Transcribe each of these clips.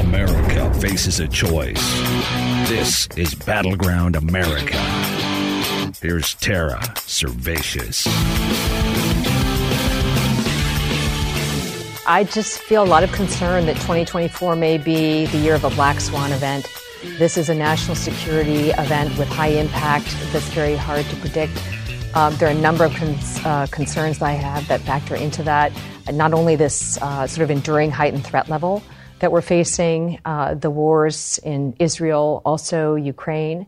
America faces a choice. This is Battleground America. Here's Tara Servatius. I just feel a lot of concern that 2024 may be the year of a black swan event. This is a national security event with high impact that's very hard to predict. Um, there are a number of cons- uh, concerns that I have that factor into that. Not only this uh, sort of enduring heightened threat level that we're facing, uh, the wars in Israel, also Ukraine.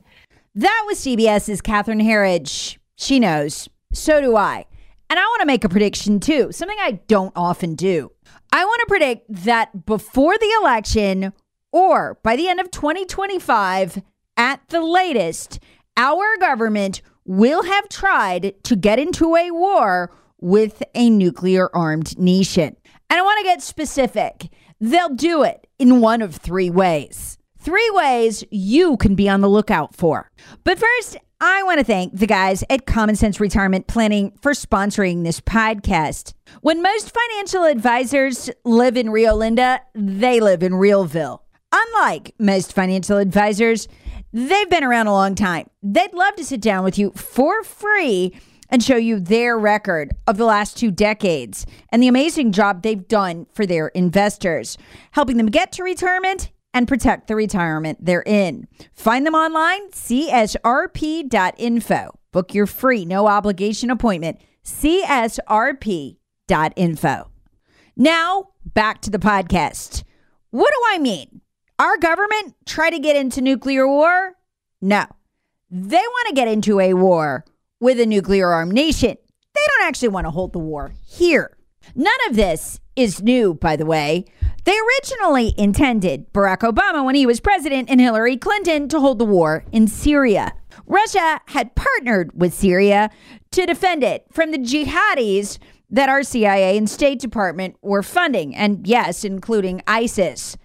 That was CBS's Catherine Herridge. She knows. So do I. And I want to make a prediction too, something I don't often do. I want to predict that before the election or by the end of 2025, at the latest, our government will have tried to get into a war with a nuclear armed nation. And I want to get specific. They'll do it in one of three ways. Three ways you can be on the lookout for. But first, I want to thank the guys at Common Sense Retirement Planning for sponsoring this podcast. When most financial advisors live in Rio Linda, they live in Realville. Unlike most financial advisors, they've been around a long time. They'd love to sit down with you for free and show you their record of the last two decades and the amazing job they've done for their investors, helping them get to retirement and protect the retirement they're in. Find them online, csrp.info. Book your free, no obligation appointment, csrp.info. Now, back to the podcast. What do I mean? Our government try to get into nuclear war? No. They want to get into a war with a nuclear armed nation. They don't actually want to hold the war here. None of this is new, by the way. They originally intended Barack Obama, when he was president, and Hillary Clinton to hold the war in Syria. Russia had partnered with Syria to defend it from the jihadis that our CIA and State Department were funding, and yes, including ISIS.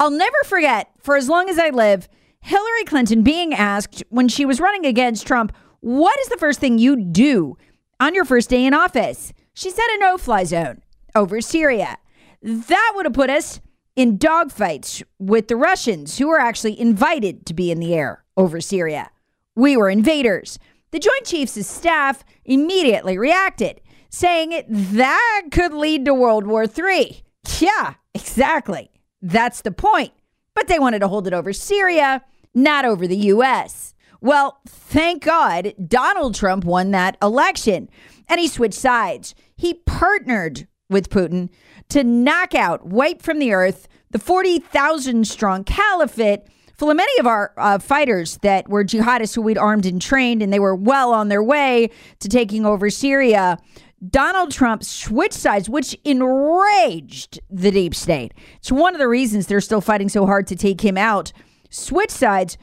I'll never forget, for as long as I live, Hillary Clinton being asked when she was running against Trump, What is the first thing you do on your first day in office? She said a no fly zone over Syria. That would have put us in dogfights with the Russians, who were actually invited to be in the air over Syria. We were invaders. The Joint Chiefs of Staff immediately reacted, saying that could lead to World War III. Yeah, exactly. That's the point. But they wanted to hold it over Syria, not over the U.S. Well, thank God Donald Trump won that election and he switched sides. He partnered with Putin to knock out, wipe from the earth, the 40,000 strong caliphate full of many of our uh, fighters that were jihadists who we'd armed and trained, and they were well on their way to taking over Syria. Donald Trump switched sides, which enraged the deep state. It's one of the reasons they're still fighting so hard to take him out. Switch sides.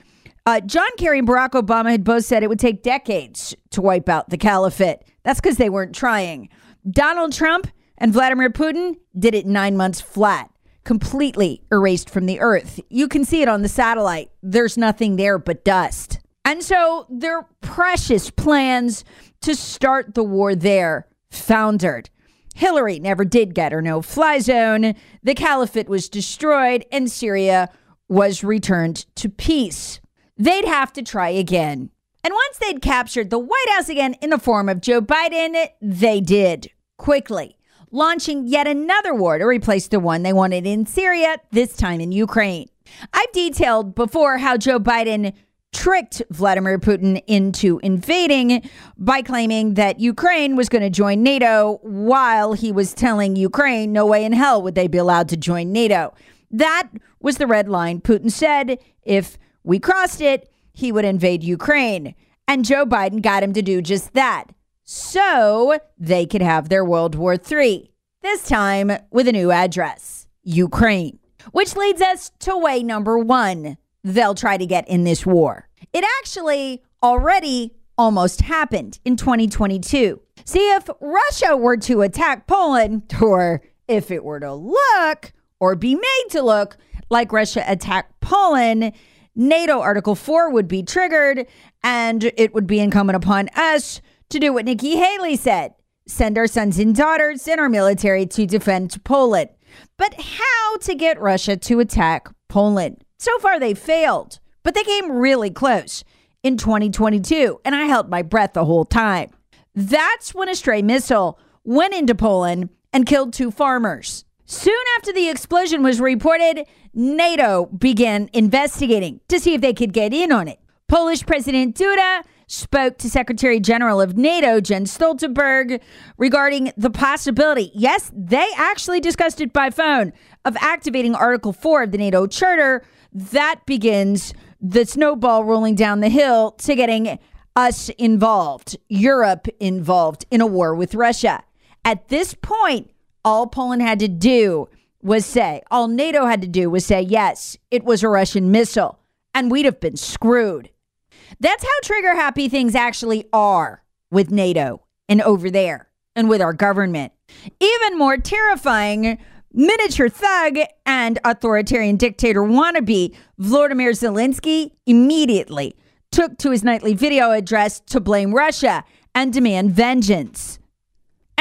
Uh, John Kerry and Barack Obama had both said it would take decades to wipe out the caliphate. That's because they weren't trying. Donald Trump and Vladimir Putin did it nine months flat, completely erased from the earth. You can see it on the satellite. There's nothing there but dust. And so their precious plans to start the war there foundered. Hillary never did get her no fly zone. The caliphate was destroyed and Syria was returned to peace. They'd have to try again. And once they'd captured the White House again in the form of Joe Biden, they did quickly. launching yet another war to replace the one they wanted in Syria, this time in Ukraine. I've detailed before how Joe Biden tricked Vladimir Putin into invading by claiming that Ukraine was going to join NATO while he was telling Ukraine no way in hell would they be allowed to join NATO. That was the red line. Putin said if we crossed it, he would invade Ukraine. And Joe Biden got him to do just that. So they could have their World War III, this time with a new address Ukraine. Which leads us to way number one they'll try to get in this war. It actually already almost happened in 2022. See, if Russia were to attack Poland, or if it were to look or be made to look like Russia attacked Poland, NATO Article 4 would be triggered, and it would be incumbent upon us to do what Nikki Haley said send our sons and daughters and our military to defend Poland. But how to get Russia to attack Poland? So far, they failed, but they came really close in 2022, and I held my breath the whole time. That's when a stray missile went into Poland and killed two farmers. Soon after the explosion was reported, NATO began investigating to see if they could get in on it. Polish President Duda spoke to Secretary General of NATO, Jens Stoltenberg, regarding the possibility, yes, they actually discussed it by phone, of activating Article 4 of the NATO Charter. That begins the snowball rolling down the hill to getting us involved, Europe involved in a war with Russia. At this point, all Poland had to do was say, all NATO had to do was say, yes, it was a Russian missile, and we'd have been screwed. That's how trigger happy things actually are with NATO and over there and with our government. Even more terrifying, miniature thug and authoritarian dictator wannabe Vladimir Zelensky immediately took to his nightly video address to blame Russia and demand vengeance.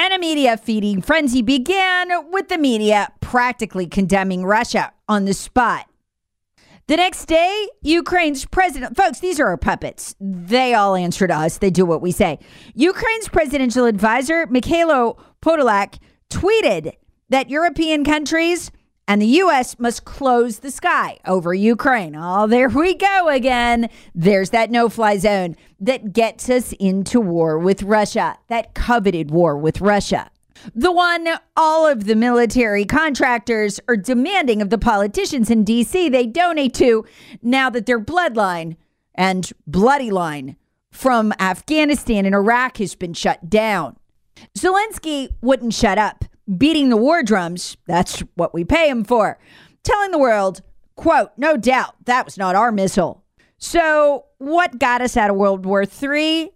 And a media feeding frenzy began with the media practically condemning Russia on the spot. The next day, Ukraine's president, folks, these are our puppets. They all answer to us. They do what we say. Ukraine's presidential advisor, Mikhailo Podolak, tweeted that European countries and the U.S. must close the sky over Ukraine. Oh, there we go again. There's that no fly zone that gets us into war with Russia, that coveted war with Russia. The one all of the military contractors are demanding of the politicians in DC they donate to now that their bloodline and bloody line from Afghanistan and Iraq has been shut down. Zelensky wouldn't shut up, beating the war drums. That's what we pay him for. Telling the world, quote, no doubt that was not our missile. So, what got us out of World War III?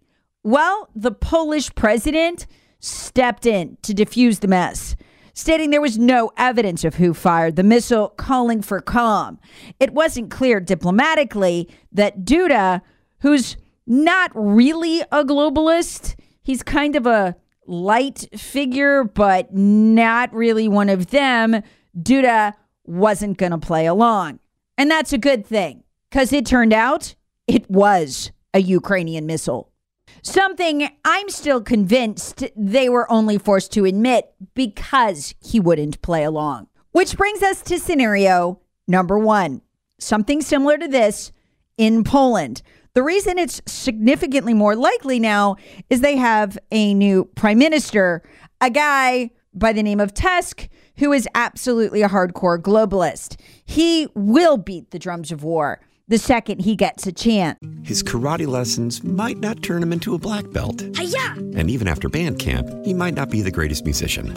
Well, the Polish president stepped in to defuse the mess, stating there was no evidence of who fired the missile, calling for calm. It wasn't clear diplomatically that Duda, who's not really a globalist, he's kind of a light figure, but not really one of them. Duda wasn't going to play along. And that's a good thing because it turned out it was a Ukrainian missile. Something I'm still convinced they were only forced to admit because he wouldn't play along. Which brings us to scenario number one something similar to this in Poland. The reason it's significantly more likely now is they have a new prime minister, a guy by the name of Tusk, who is absolutely a hardcore globalist. He will beat the drums of war the second he gets a chance. His karate lessons might not turn him into a black belt. Hi-ya! And even after band camp, he might not be the greatest musician.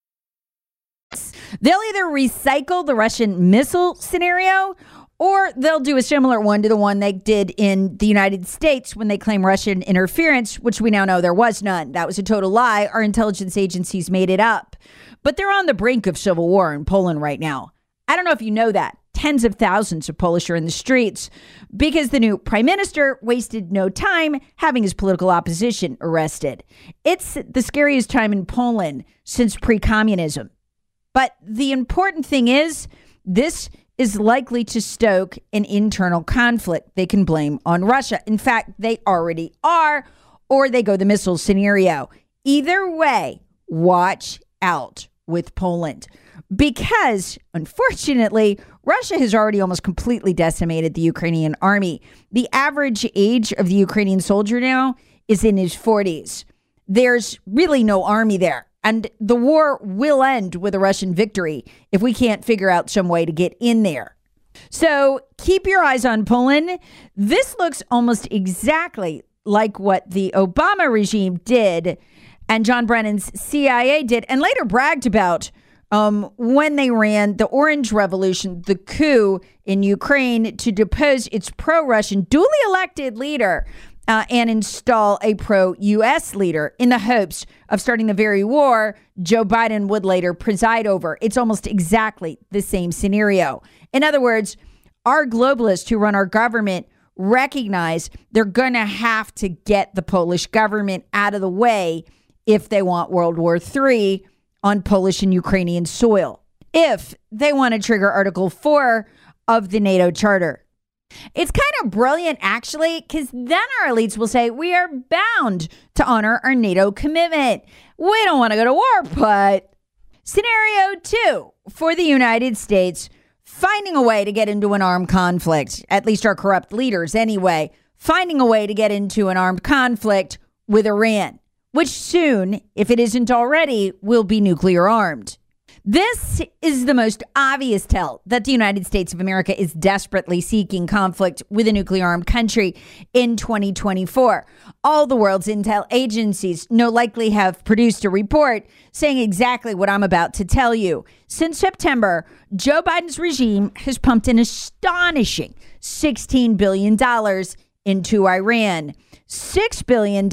They'll either recycle the Russian missile scenario or they'll do a similar one to the one they did in the United States when they claim Russian interference, which we now know there was none. That was a total lie. Our intelligence agencies made it up. But they're on the brink of civil war in Poland right now. I don't know if you know that. Tens of thousands of Polish are in the streets because the new prime minister wasted no time having his political opposition arrested. It's the scariest time in Poland since pre communism. But the important thing is, this is likely to stoke an internal conflict they can blame on Russia. In fact, they already are, or they go the missile scenario. Either way, watch out with Poland. Because, unfortunately, Russia has already almost completely decimated the Ukrainian army. The average age of the Ukrainian soldier now is in his 40s. There's really no army there. And the war will end with a Russian victory if we can't figure out some way to get in there. So keep your eyes on Poland. This looks almost exactly like what the Obama regime did and John Brennan's CIA did, and later bragged about um, when they ran the Orange Revolution, the coup in Ukraine to depose its pro Russian, duly elected leader uh, and install a pro U.S. leader in the hopes of starting the very war Joe Biden would later preside over. It's almost exactly the same scenario. In other words, our globalists who run our government recognize they're going to have to get the Polish government out of the way if they want World War III on Polish and Ukrainian soil, if they want to trigger Article 4 of the NATO Charter. It's kind of brilliant, actually, because then our elites will say we are bound to honor our NATO commitment. We don't want to go to war, but scenario two for the United States finding a way to get into an armed conflict, at least our corrupt leaders anyway, finding a way to get into an armed conflict with Iran, which soon, if it isn't already, will be nuclear armed. This is the most obvious tell that the United States of America is desperately seeking conflict with a nuclear armed country in 2024. All the world's intel agencies no likely have produced a report saying exactly what I'm about to tell you. Since September, Joe Biden's regime has pumped an astonishing $16 billion into Iran. $6 billion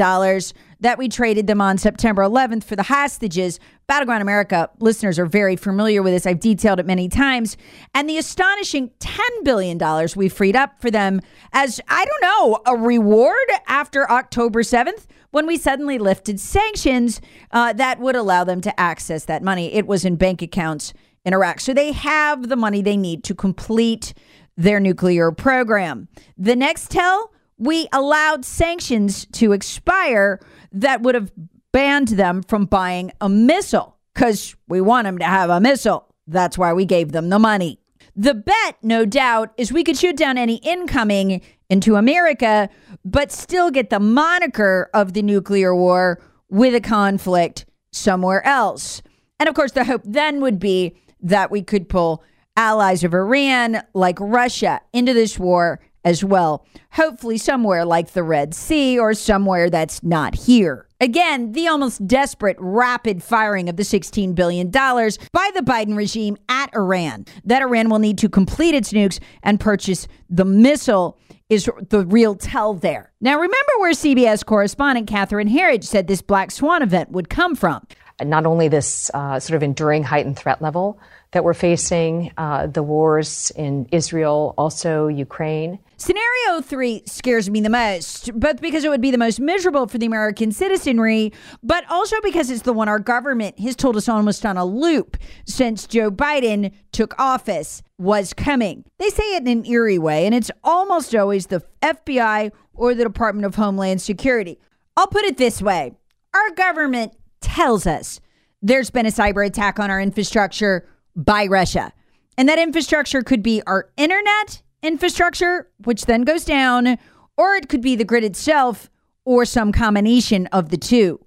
that we traded them on September 11th for the hostages. Battleground America listeners are very familiar with this. I've detailed it many times. And the astonishing $10 billion we freed up for them as, I don't know, a reward after October 7th when we suddenly lifted sanctions uh, that would allow them to access that money. It was in bank accounts in Iraq. So they have the money they need to complete their nuclear program. The next tell, we allowed sanctions to expire that would have banned them from buying a missile because we want them to have a missile. That's why we gave them the money. The bet, no doubt, is we could shoot down any incoming into America, but still get the moniker of the nuclear war with a conflict somewhere else. And of course, the hope then would be that we could pull allies of Iran, like Russia, into this war as well. Hopefully, somewhere like the Red Sea or somewhere that's not here. Again, the almost desperate rapid firing of the $16 billion by the Biden regime at Iran, that Iran will need to complete its nukes and purchase the missile is the real tell there. Now, remember where CBS correspondent Catherine Herridge said this Black Swan event would come from. Not only this uh, sort of enduring heightened threat level that we're facing, uh, the wars in Israel, also Ukraine. Scenario three scares me the most, both because it would be the most miserable for the American citizenry, but also because it's the one our government has told us almost on a loop since Joe Biden took office was coming. They say it in an eerie way, and it's almost always the FBI or the Department of Homeland Security. I'll put it this way our government tells us there's been a cyber attack on our infrastructure by Russia. And that infrastructure could be our internet infrastructure, which then goes down, or it could be the grid itself, or some combination of the two.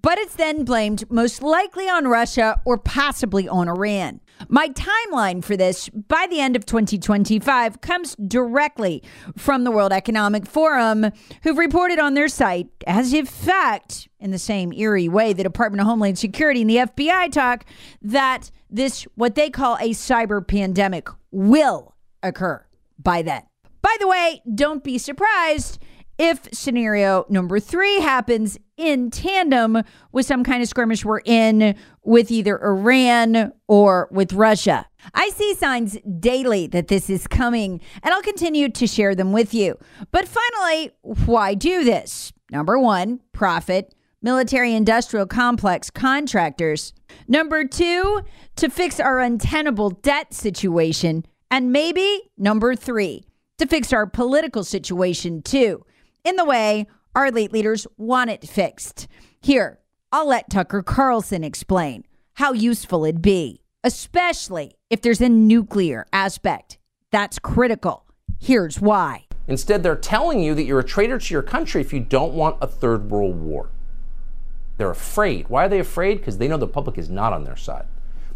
But it's then blamed most likely on Russia or possibly on Iran. My timeline for this by the end of 2025 comes directly from the World Economic Forum, who've reported on their site, as in fact, in the same eerie way the Department of Homeland Security and the FBI talk, that this, what they call a cyber pandemic, will occur by then. By the way, don't be surprised if scenario number three happens in tandem with some kind of skirmish we're in with either Iran or with Russia. I see signs daily that this is coming, and I'll continue to share them with you. But finally, why do this? Number one, profit, military industrial complex contractors. Number two, to fix our untenable debt situation. And maybe number three, to fix our political situation too in the way our elite leaders want it fixed. Here, I'll let Tucker Carlson explain how useful it'd be, especially if there's a nuclear aspect. That's critical. Here's why. Instead, they're telling you that you're a traitor to your country if you don't want a third world war. They're afraid. Why are they afraid? Because they know the public is not on their side.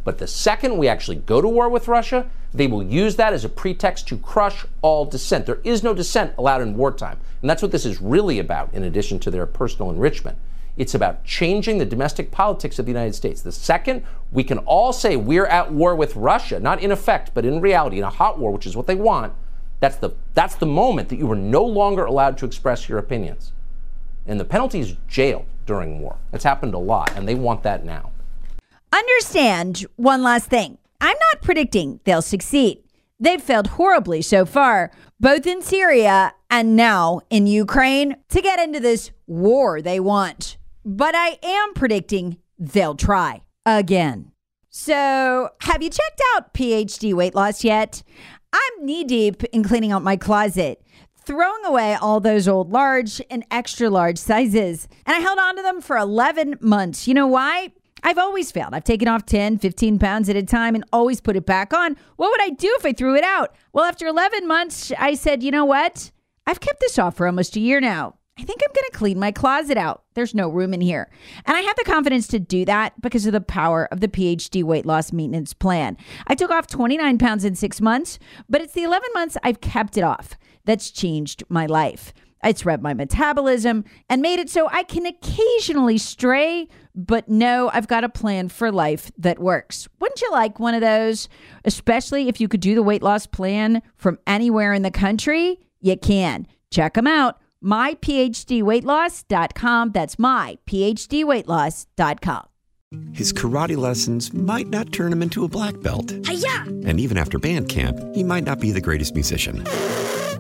But the second we actually go to war with Russia, they will use that as a pretext to crush all dissent. There is no dissent allowed in wartime. And that's what this is really about, in addition to their personal enrichment. It's about changing the domestic politics of the United States. The second we can all say we're at war with Russia, not in effect, but in reality, in a hot war, which is what they want, that's the, that's the moment that you are no longer allowed to express your opinions. And the penalty is jail during war. It's happened a lot, and they want that now. Understand one last thing. I'm not predicting they'll succeed. They've failed horribly so far, both in Syria and now in Ukraine, to get into this war they want. But I am predicting they'll try again. So, have you checked out PhD weight loss yet? I'm knee deep in cleaning out my closet, throwing away all those old large and extra large sizes. And I held on to them for 11 months. You know why? I've always failed. I've taken off 10, 15 pounds at a time and always put it back on. What would I do if I threw it out? Well, after 11 months, I said, you know what? I've kept this off for almost a year now. I think I'm going to clean my closet out. There's no room in here. And I have the confidence to do that because of the power of the PhD weight loss maintenance plan. I took off 29 pounds in six months, but it's the 11 months I've kept it off that's changed my life. It's read my metabolism and made it so I can occasionally stray, but no, I've got a plan for life that works. Wouldn't you like one of those? Especially if you could do the weight loss plan from anywhere in the country? You can. Check them out. MyPhDweightloss.com. That's myPhDweightloss.com. His karate lessons might not turn him into a black belt. Hi-ya! And even after band camp, he might not be the greatest musician.